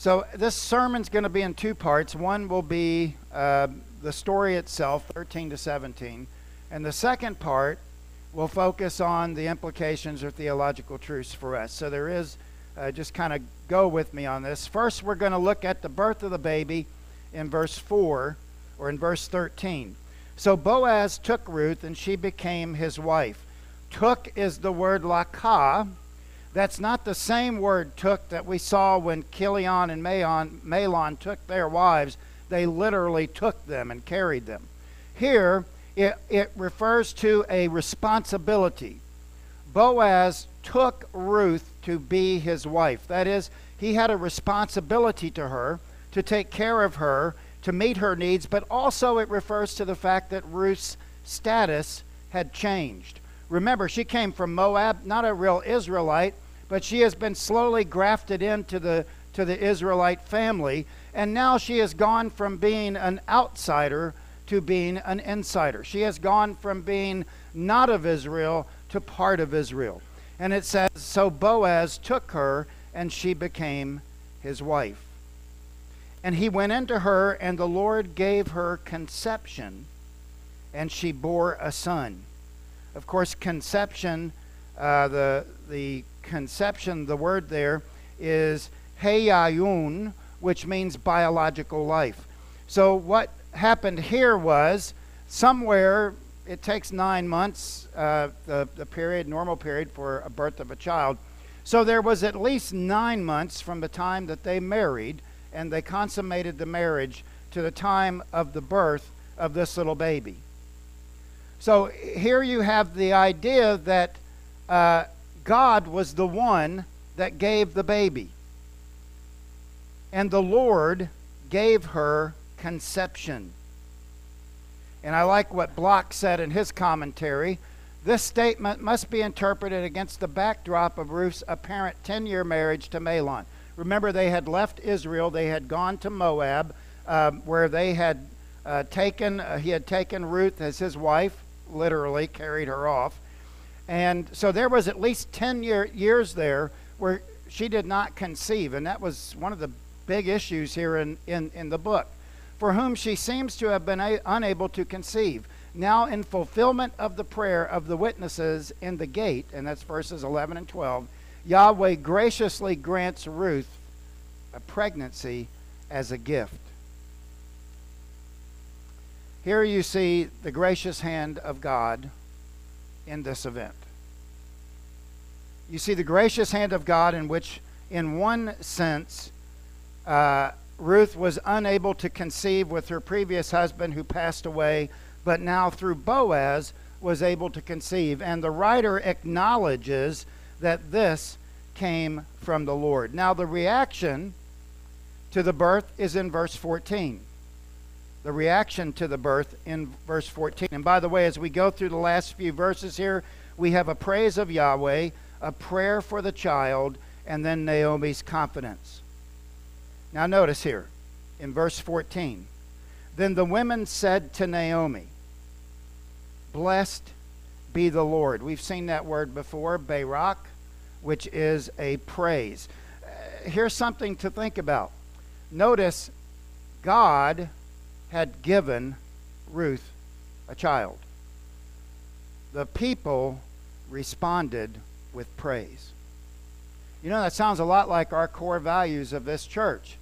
So this sermon's going to be in two parts. One will be uh, the story itself, 13 to 17, and the second part will focus on the implications or theological truths for us. So there is, uh, just kind of go with me on this. First, we're going to look at the birth of the baby in verse 4 or in verse 13. So Boaz took Ruth and she became his wife. Took is the word lakah. That's not the same word took that we saw when Chilion and Mahlon, Mahlon took their wives. They literally took them and carried them. Here, it, it refers to a responsibility. Boaz took Ruth to be his wife. That is, he had a responsibility to her to take care of her, to meet her needs, but also it refers to the fact that Ruth's status had changed. Remember, she came from Moab, not a real Israelite, but she has been slowly grafted into the, to the Israelite family, and now she has gone from being an outsider to being an insider. She has gone from being not of Israel to part of Israel. And it says, So Boaz took her, and she became his wife. And he went into her, and the Lord gave her conception, and she bore a son. Of course, conception, uh, the, the conception, the word there is heyayun, which means biological life. So, what happened here was somewhere it takes nine months, uh, the, the period, normal period for a birth of a child. So there was at least nine months from the time that they married and they consummated the marriage to the time of the birth of this little baby. So here you have the idea that uh, God was the one that gave the baby. And the Lord gave her conception. And I like what Block said in his commentary. This statement must be interpreted against the backdrop of Ruth's apparent 10 year marriage to Mahlon. Remember, they had left Israel, they had gone to Moab, um, where they had uh, taken, uh, he had taken Ruth as his wife, literally carried her off. And so there was at least 10 year, years there where she did not conceive. And that was one of the big issues here in, in, in the book for whom she seems to have been a- unable to conceive. Now, in fulfillment of the prayer of the witnesses in the gate, and that's verses 11 and 12, Yahweh graciously grants Ruth a pregnancy as a gift. Here you see the gracious hand of God in this event. You see the gracious hand of God, in which, in one sense, uh, Ruth was unable to conceive with her previous husband who passed away, but now through Boaz was able to conceive. And the writer acknowledges that this came from the Lord. Now, the reaction to the birth is in verse 14. The reaction to the birth in verse 14. And by the way, as we go through the last few verses here, we have a praise of Yahweh, a prayer for the child, and then Naomi's confidence. Now, notice here in verse 14. Then the women said to Naomi, Blessed be the Lord. We've seen that word before, Barak, which is a praise. Uh, here's something to think about. Notice God had given Ruth a child. The people responded with praise. You know, that sounds a lot like our core values of this church.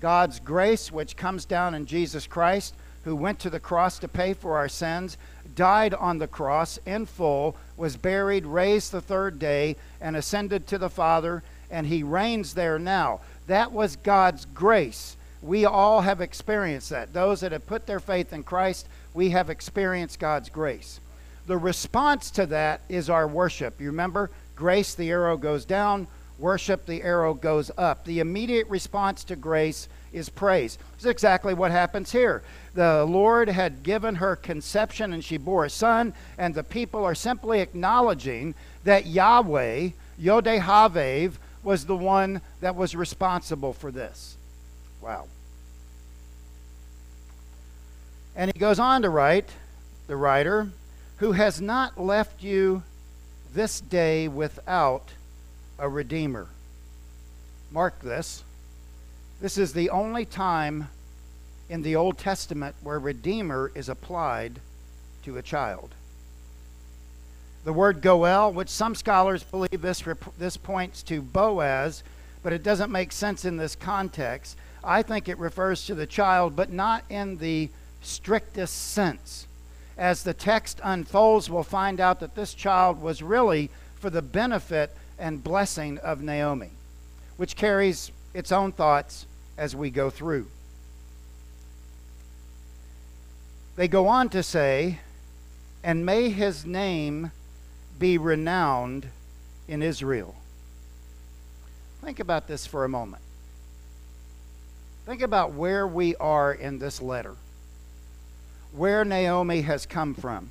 God's grace, which comes down in Jesus Christ, who went to the cross to pay for our sins, died on the cross in full, was buried, raised the third day, and ascended to the Father, and he reigns there now. That was God's grace. We all have experienced that. Those that have put their faith in Christ, we have experienced God's grace. The response to that is our worship. You remember? Grace, the arrow goes down worship, the arrow goes up. The immediate response to grace is praise. Is exactly what happens here. The Lord had given her conception and she bore a son, and the people are simply acknowledging that Yahweh, Yodeh was the one that was responsible for this. Wow. And he goes on to write, the writer, who has not left you this day without a redeemer. Mark this. This is the only time in the Old Testament where Redeemer is applied to a child. The word Goel, which some scholars believe this, this points to Boaz, but it doesn't make sense in this context. I think it refers to the child, but not in the strictest sense. As the text unfolds, we'll find out that this child was really for the benefit and blessing of Naomi, which carries its own thoughts as we go through. They go on to say, and may his name be renowned in Israel. Think about this for a moment. Think about where we are in this letter, where Naomi has come from.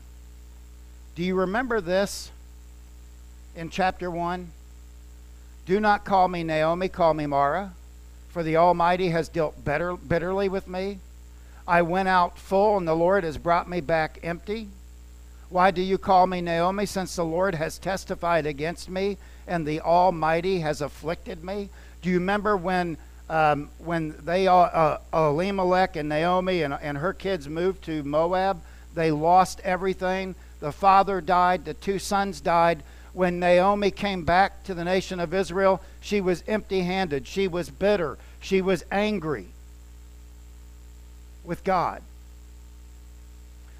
Do you remember this in chapter 1? Do not call me Naomi, call me Mara, for the Almighty has dealt better, bitterly with me. I went out full, and the Lord has brought me back empty. Why do you call me Naomi, since the Lord has testified against me and the Almighty has afflicted me? Do you remember when um, when they uh, uh, Elimelech and Naomi and, and her kids moved to Moab? They lost everything. The father died. The two sons died. When Naomi came back to the nation of Israel, she was empty handed. She was bitter. She was angry with God.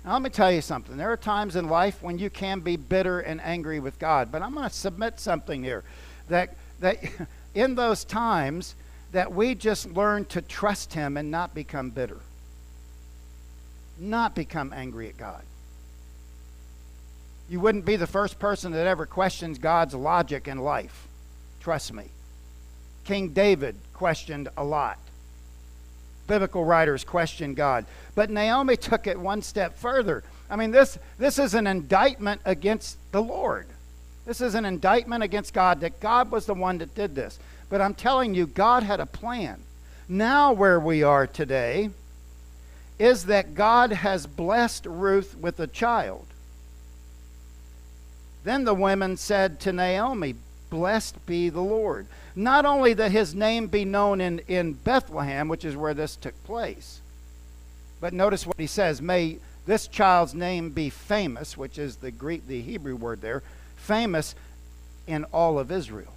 Now, let me tell you something. There are times in life when you can be bitter and angry with God, but I'm going to submit something here that that in those times that we just learn to trust him and not become bitter. Not become angry at God. You wouldn't be the first person that ever questions God's logic in life. Trust me. King David questioned a lot biblical writers questioned God. But Naomi took it one step further. I mean, this, this is an indictment against the Lord. This is an indictment against God that God was the one that did this. But I'm telling you, God had a plan. Now, where we are today is that God has blessed Ruth with a child. Then the women said to Naomi, Blessed be the Lord. Not only that his name be known in, in Bethlehem, which is where this took place, but notice what he says May this child's name be famous, which is the Greek, the Hebrew word there, famous in all of Israel.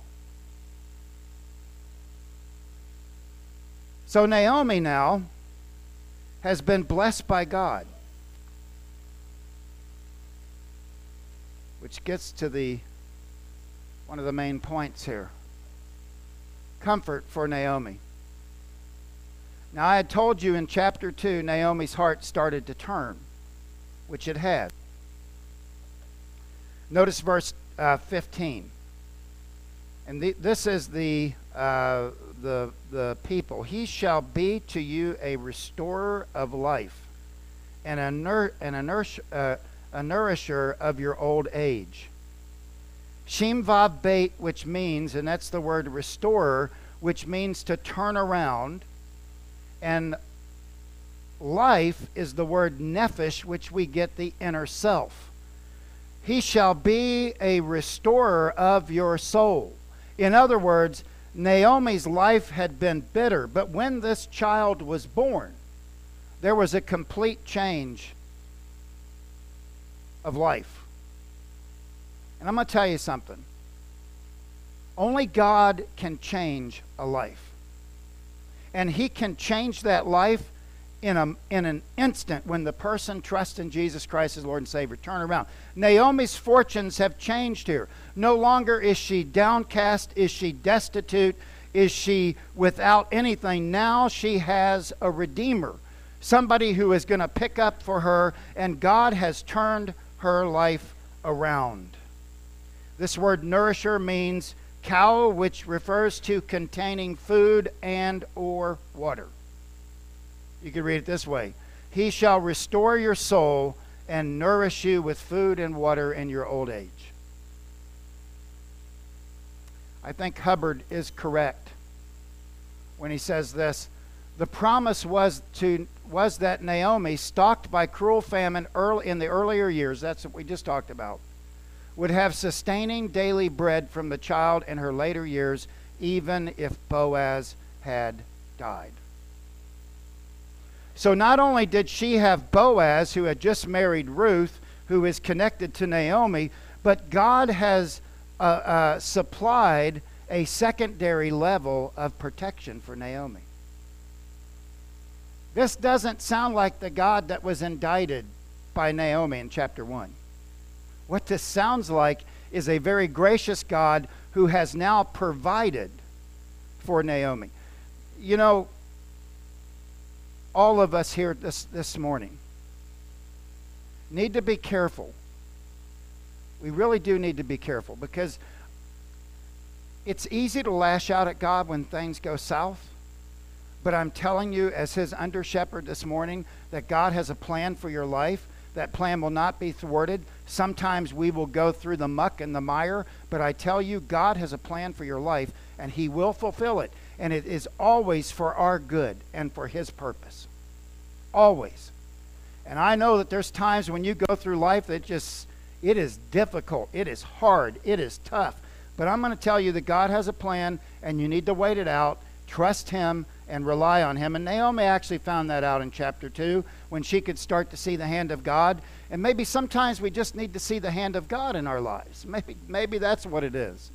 So Naomi now has been blessed by God. Which gets to the one of the main points here comfort for Naomi. Now, I had told you in chapter 2, Naomi's heart started to turn, which it had. Notice verse uh, 15. And the, this is the, uh, the, the people. He shall be to you a restorer of life and a, nur- and a, nourish- uh, a nourisher of your old age. Shem Vav Beit, which means, and that's the word restorer, which means to turn around. And life is the word nephesh, which we get the inner self. He shall be a restorer of your soul. In other words, Naomi's life had been bitter, but when this child was born, there was a complete change of life. And I'm going to tell you something. Only God can change a life. And He can change that life in, a, in an instant when the person trusts in Jesus Christ as Lord and Savior. Turn around. Naomi's fortunes have changed here. No longer is she downcast, is she destitute, is she without anything. Now she has a Redeemer, somebody who is going to pick up for her, and God has turned her life around. This word nourisher means cow, which refers to containing food and or water. You could read it this way. He shall restore your soul and nourish you with food and water in your old age. I think Hubbard is correct when he says this. The promise was to was that Naomi, stalked by cruel famine early in the earlier years, that's what we just talked about, would have sustaining daily bread from the child in her later years, even if Boaz had died. So not only did she have Boaz, who had just married Ruth, who is connected to Naomi, but God has uh, uh, supplied a secondary level of protection for Naomi. This doesn't sound like the God that was indicted by Naomi in chapter 1. What this sounds like is a very gracious God who has now provided for Naomi. You know, all of us here this, this morning need to be careful. We really do need to be careful because it's easy to lash out at God when things go south. But I'm telling you, as his under shepherd this morning, that God has a plan for your life. That plan will not be thwarted. Sometimes we will go through the muck and the mire, but I tell you, God has a plan for your life, and he will fulfill it. And it is always for our good and for his purpose. Always. And I know that there's times when you go through life that just, it is difficult, it is hard, it is tough. But I'm going to tell you that God has a plan, and you need to wait it out, trust Him, and rely on Him. And Naomi actually found that out in chapter 2 when she could start to see the hand of God. And maybe sometimes we just need to see the hand of God in our lives. Maybe, maybe that's what it is.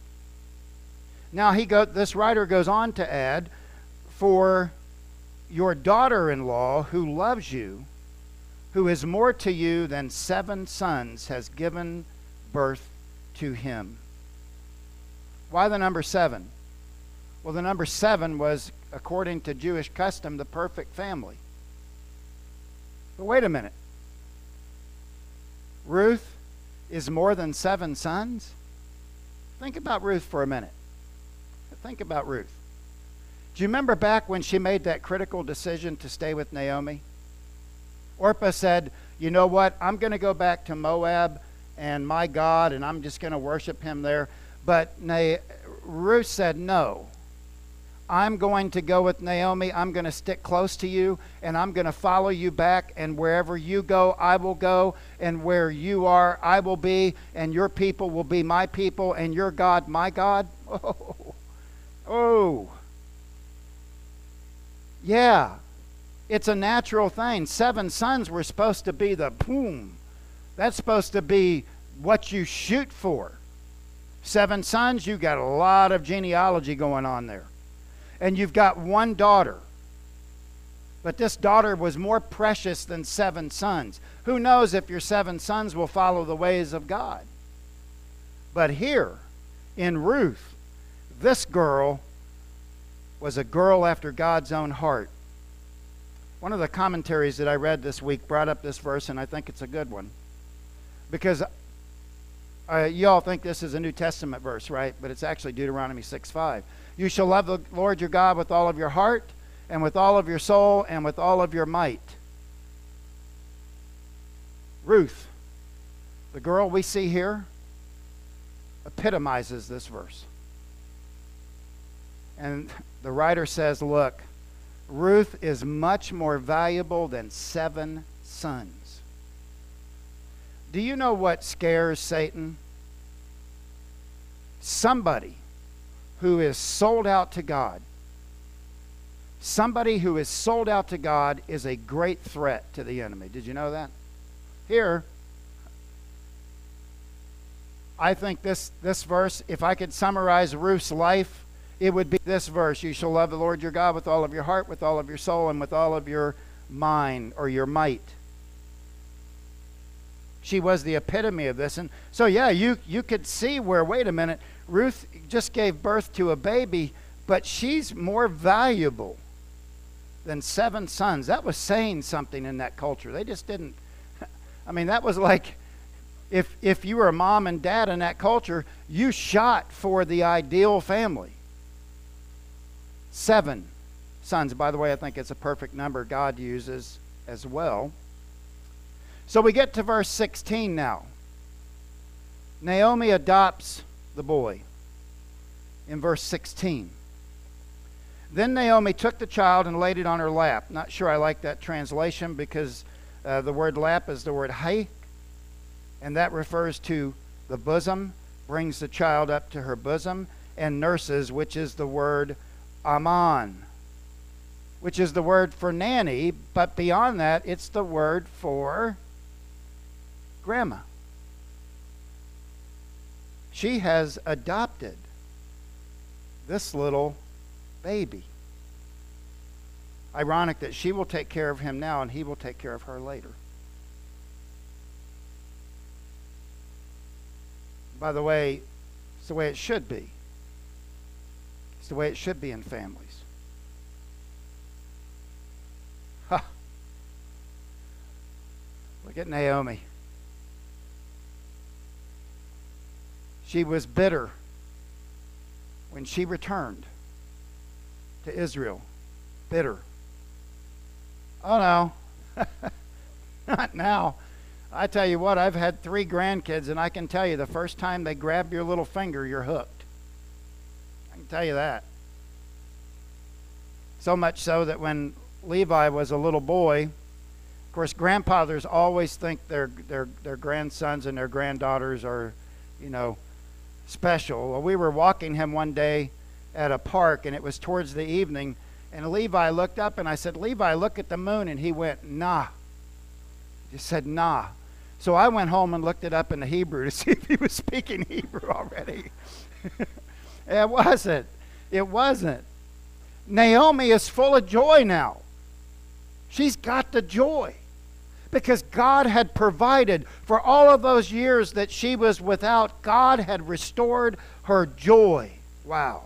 Now, he go, this writer goes on to add, For your daughter in law who loves you, who is more to you than seven sons, has given birth to him. Why the number seven? Well, the number seven was, according to Jewish custom, the perfect family. But wait a minute. Ruth is more than seven sons? Think about Ruth for a minute. Think about Ruth. Do you remember back when she made that critical decision to stay with Naomi? Orpah said, You know what? I'm going to go back to Moab and my God, and I'm just going to worship him there. But Na- Ruth said, No. I'm going to go with Naomi. I'm going to stick close to you, and I'm going to follow you back. And wherever you go, I will go. And where you are, I will be. And your people will be my people, and your God, my God. Oh. Oh. Yeah. It's a natural thing. Seven sons were supposed to be the boom. That's supposed to be what you shoot for. Seven sons, you got a lot of genealogy going on there. And you've got one daughter. But this daughter was more precious than seven sons. Who knows if your seven sons will follow the ways of God? But here, in Ruth, this girl was a girl after God's own heart. One of the commentaries that I read this week brought up this verse, and I think it's a good one. Because uh, you all think this is a New Testament verse, right? But it's actually Deuteronomy 6 5. You shall love the Lord your God with all of your heart, and with all of your soul, and with all of your might. Ruth, the girl we see here, epitomizes this verse. And the writer says, Look, Ruth is much more valuable than seven sons. Do you know what scares Satan? Somebody who is sold out to God. Somebody who is sold out to God is a great threat to the enemy. Did you know that? Here, I think this, this verse, if I could summarize Ruth's life, it would be this verse You shall love the Lord your God with all of your heart, with all of your soul, and with all of your mind or your might. She was the epitome of this. And so, yeah, you, you could see where, wait a minute, Ruth just gave birth to a baby, but she's more valuable than seven sons. That was saying something in that culture. They just didn't. I mean, that was like if, if you were a mom and dad in that culture, you shot for the ideal family seven sons. By the way, I think it's a perfect number God uses as well. So we get to verse 16 now. Naomi adopts the boy in verse 16. Then Naomi took the child and laid it on her lap. Not sure I like that translation because uh, the word lap is the word hay, and that refers to the bosom, brings the child up to her bosom, and nurses, which is the word Aman. which is the word for nanny, but beyond that, it's the word for grandma. She has adopted this little baby. Ironic that she will take care of him now and he will take care of her later. By the way, it's the way it should be. It's the way it should be in families. Ha! Look at Naomi. She was bitter when she returned to Israel. Bitter. Oh no, not now. I tell you what, I've had three grandkids, and I can tell you the first time they grab your little finger, you're hooked. Tell you that. So much so that when Levi was a little boy, of course, grandfathers always think their, their, their grandsons and their granddaughters are, you know, special. Well, we were walking him one day at a park, and it was towards the evening, and Levi looked up, and I said, Levi, look at the moon. And he went, nah. He said, nah. So I went home and looked it up in the Hebrew to see if he was speaking Hebrew already. it wasn't. It wasn't. Naomi is full of joy now. She's got the joy because God had provided for all of those years that she was without. God had restored her joy. Wow.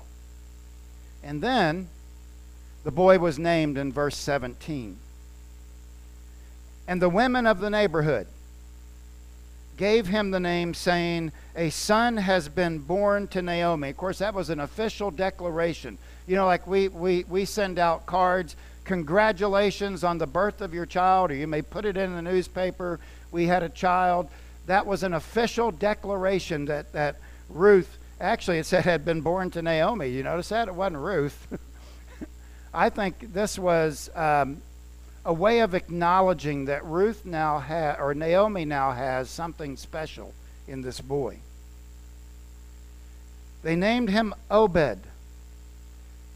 And then the boy was named in verse 17. And the women of the neighborhood gave him the name, saying, A son has been born to Naomi. Of course, that was an official declaration. You know, like we, we, we send out cards, congratulations on the birth of your child, or you may put it in the newspaper, we had a child. That was an official declaration that, that Ruth, actually, it said had been born to Naomi. You notice that? It wasn't Ruth. I think this was um, a way of acknowledging that Ruth now has, or Naomi now has something special in this boy. They named him Obed.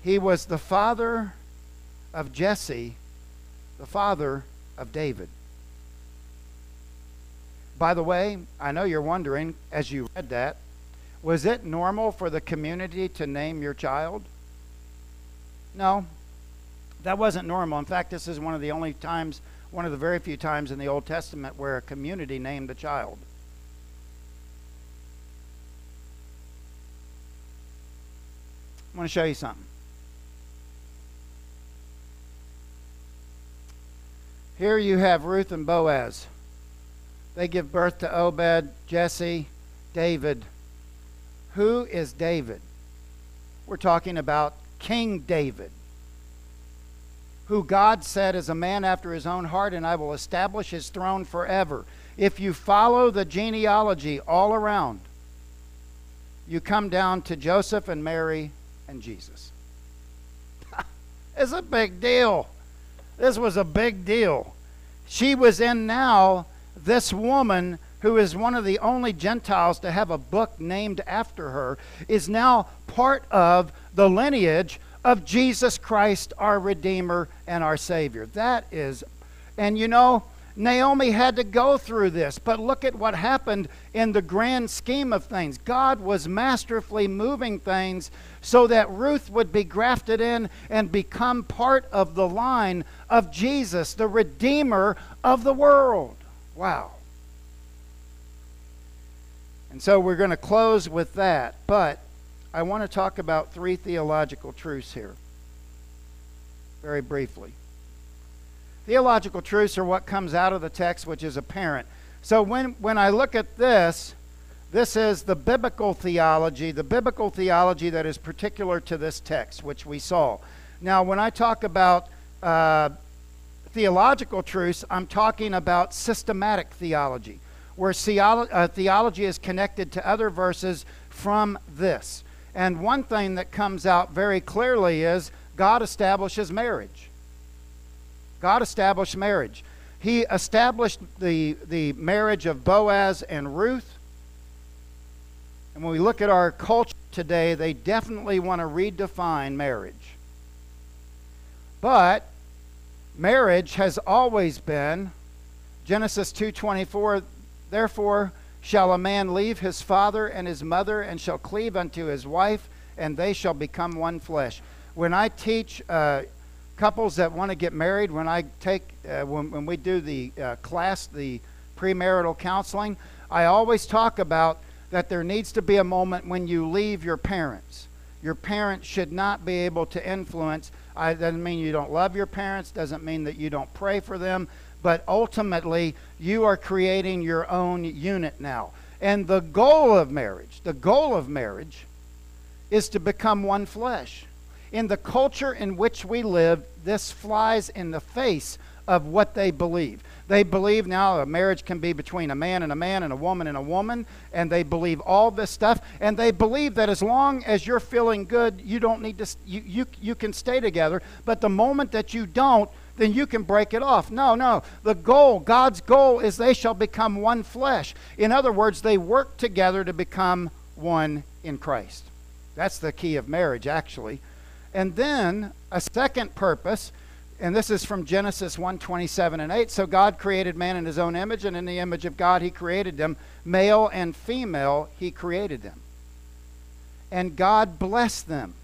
He was the father of Jesse, the father of David. By the way, I know you're wondering as you read that, was it normal for the community to name your child? No, that wasn't normal. In fact, this is one of the only times, one of the very few times in the Old Testament where a community named a child. I want to show you something. Here you have Ruth and Boaz. They give birth to Obed, Jesse, David. Who is David? We're talking about King David who God said is a man after his own heart, and I will establish his throne forever. If you follow the genealogy all around, you come down to Joseph and Mary and Jesus. it's a big deal. This was a big deal. She was in now, this woman who is one of the only Gentiles to have a book named after her, is now part of the lineage of Jesus Christ, our Redeemer and our Savior. That is, and you know, Naomi had to go through this, but look at what happened in the grand scheme of things. God was masterfully moving things so that Ruth would be grafted in and become part of the line of Jesus, the Redeemer of the world. Wow. And so we're going to close with that, but I want to talk about three theological truths here, very briefly. Theological truths are what comes out of the text, which is apparent. So when, when I look at this, this is the biblical theology, the biblical theology that is particular to this text, which we saw. Now, when I talk about uh, theological truths, I'm talking about systematic theology, where uh, theology is connected to other verses from this. And one thing that comes out very clearly is God establishes marriage. God established marriage. He established the, the marriage of Boaz and Ruth. And when we look at our culture today, they definitely want to redefine marriage. But marriage has always been Genesis 2:24 Therefore shall a man leave his father and his mother and shall cleave unto his wife and they shall become one flesh. When I teach uh, couples that want to get married, when I take uh, when, when we do the uh, class the premarital counseling, I always talk about that there needs to be a moment when you leave your parents. Your parents should not be able to influence. I, doesn't mean you don't love your parents, doesn't mean that you don't pray for them, but ultimately you are creating your own unit now. And the goal of marriage, the goal of marriage is to become one flesh. In the culture in which we live, this flies in the face of what they believe. They believe now a marriage can be between a man and a man and a woman and a woman, and they believe all this stuff. And they believe that as long as you're feeling good, you don't need to, you, you, you can stay together. But the moment that you don't, then you can break it off. No, no. The goal, God's goal, is they shall become one flesh. In other words, they work together to become one in Christ. That's the key of marriage, actually. And then a second purpose and this is from Genesis 1 27 and 8. So God created man in his own image, and in the image of God he created them. Male and female he created them. And God blessed them.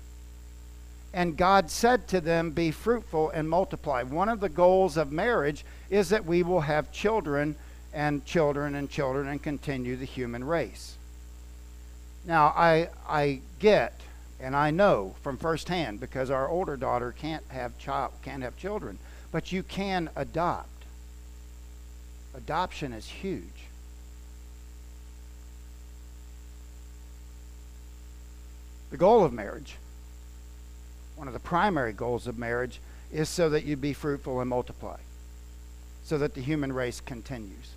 And God said to them, Be fruitful and multiply. One of the goals of marriage is that we will have children and children and children and continue the human race. Now, I, I get and I know from firsthand because our older daughter can't have child can't have children, but you can adopt. Adoption is huge. The goal of marriage, one of the primary goals of marriage, is so that you be fruitful and multiply, so that the human race continues.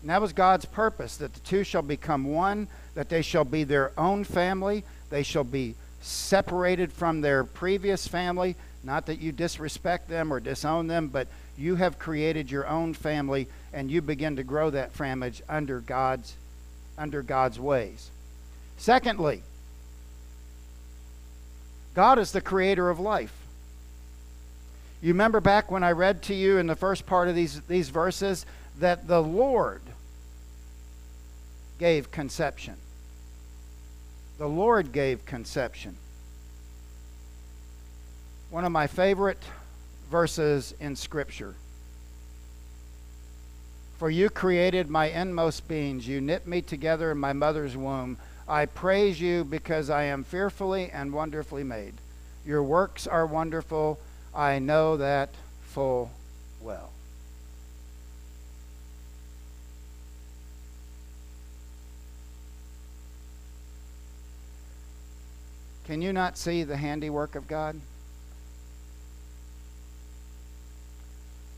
And that was God's purpose that the two shall become one, that they shall be their own family, they shall be separated from their previous family. Not that you disrespect them or disown them, but you have created your own family and you begin to grow that family under God's under God's ways. Secondly, God is the creator of life. You remember back when I read to you in the first part of these, these verses that the Lord gave conception. The Lord gave conception. One of my favorite verses in Scripture. For you created my inmost beings. You knit me together in my mother's womb. I praise you because I am fearfully and wonderfully made. Your works are wonderful. I know that full well. Can you not see the handiwork of God?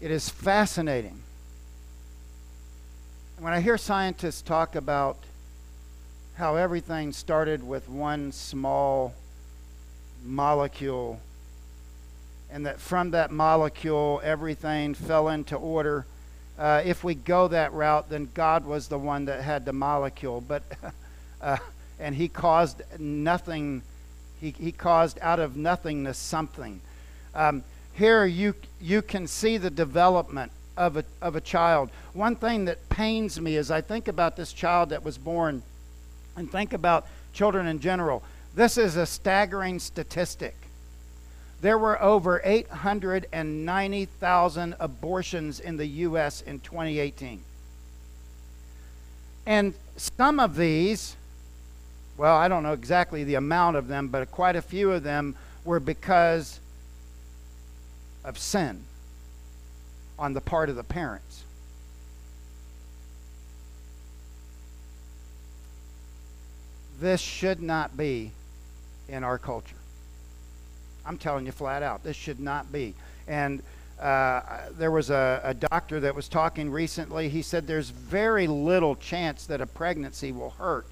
It is fascinating. When I hear scientists talk about how everything started with one small molecule, and that from that molecule everything fell into order. Uh, if we go that route, then God was the one that had the molecule, but uh, and He caused nothing he, he caused out of nothingness something. Um, here you, you can see the development of a, of a child. One thing that pains me as I think about this child that was born and think about children in general, this is a staggering statistic. There were over 890,000 abortions in the U.S. in 2018. And some of these well, I don't know exactly the amount of them, but quite a few of them were because of sin on the part of the parents. This should not be in our culture. I'm telling you flat out, this should not be. And uh, there was a, a doctor that was talking recently. He said there's very little chance that a pregnancy will hurt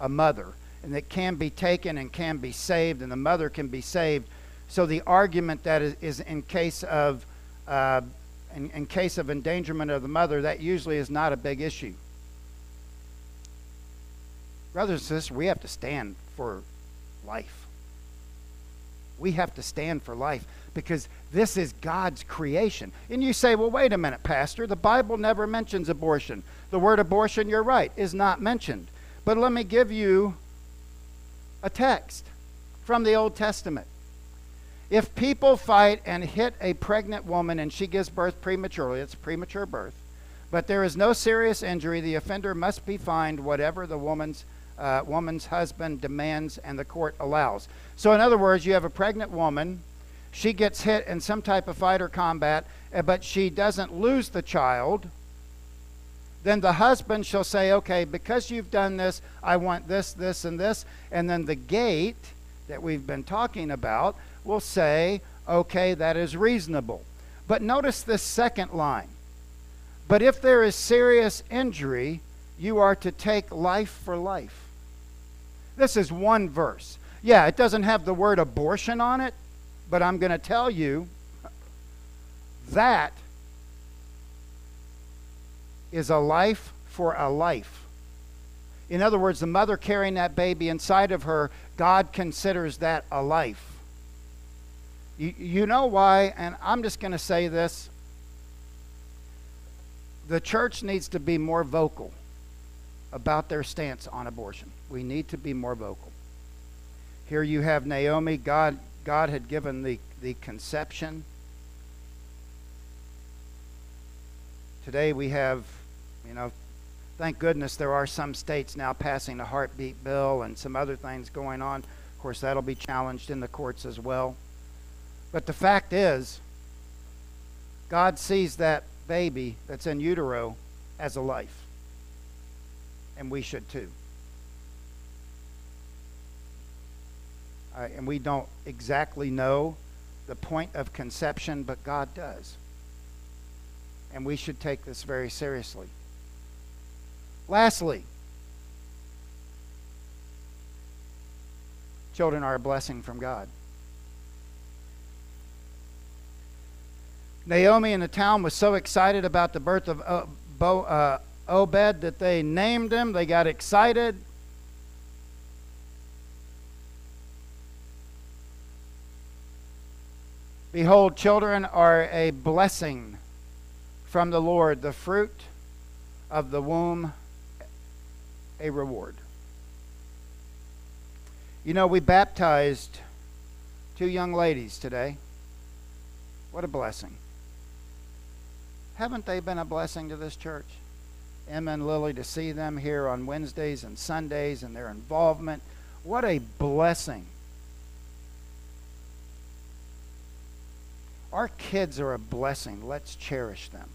a mother and that can be taken and can be saved, and the mother can be saved. So the argument that is, is in case of uh, in, in case of endangerment of the mother, that usually is not a big issue. Brothers and sisters, we have to stand for life. We have to stand for life because this is God's creation. And you say, well, wait a minute, Pastor. The Bible never mentions abortion. The word abortion, you're right, is not mentioned. But let me give you a text from the Old Testament. If people fight and hit a pregnant woman and she gives birth prematurely, it's premature birth, but there is no serious injury, the offender must be fined whatever the woman's uh, woman's husband demands and the court allows. So, in other words, you have a pregnant woman, she gets hit in some type of fight or combat, uh, but she doesn't lose the child. Then the husband shall say, Okay, because you've done this, I want this, this, and this. And then the gate that we've been talking about will say, Okay, that is reasonable. But notice this second line. But if there is serious injury, you are to take life for life. This is one verse. Yeah, it doesn't have the word abortion on it, but I'm going to tell you that is a life for a life. In other words, the mother carrying that baby inside of her, God considers that a life. You, you know why, and I'm just going to say this the church needs to be more vocal about their stance on abortion. We need to be more vocal. Here you have Naomi. God, God had given the, the conception. Today we have, you know, thank goodness there are some states now passing a heartbeat bill and some other things going on. Of course, that'll be challenged in the courts as well. But the fact is, God sees that baby that's in utero as a life. And we should too. Uh, and we don't exactly know the point of conception, but God does. And we should take this very seriously. Lastly, children are a blessing from God. Naomi in the town was so excited about the birth of uh, Bo, uh, Obed that they named him. They got excited. Behold, children are a blessing from the Lord, the fruit of the womb, a reward. You know, we baptized two young ladies today. What a blessing. Haven't they been a blessing to this church? Emma and Lily, to see them here on Wednesdays and Sundays and their involvement. What a blessing. Our kids are a blessing. Let's cherish them.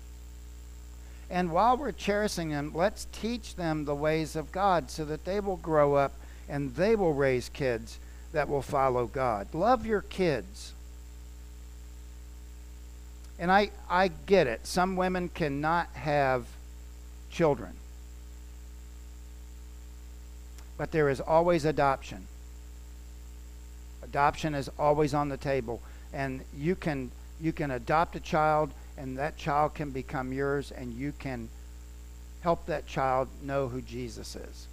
And while we're cherishing them, let's teach them the ways of God so that they will grow up and they will raise kids that will follow God. Love your kids. And I, I get it. Some women cannot have children. But there is always adoption. Adoption is always on the table. And you can you can adopt a child and that child can become yours and you can help that child know who Jesus is.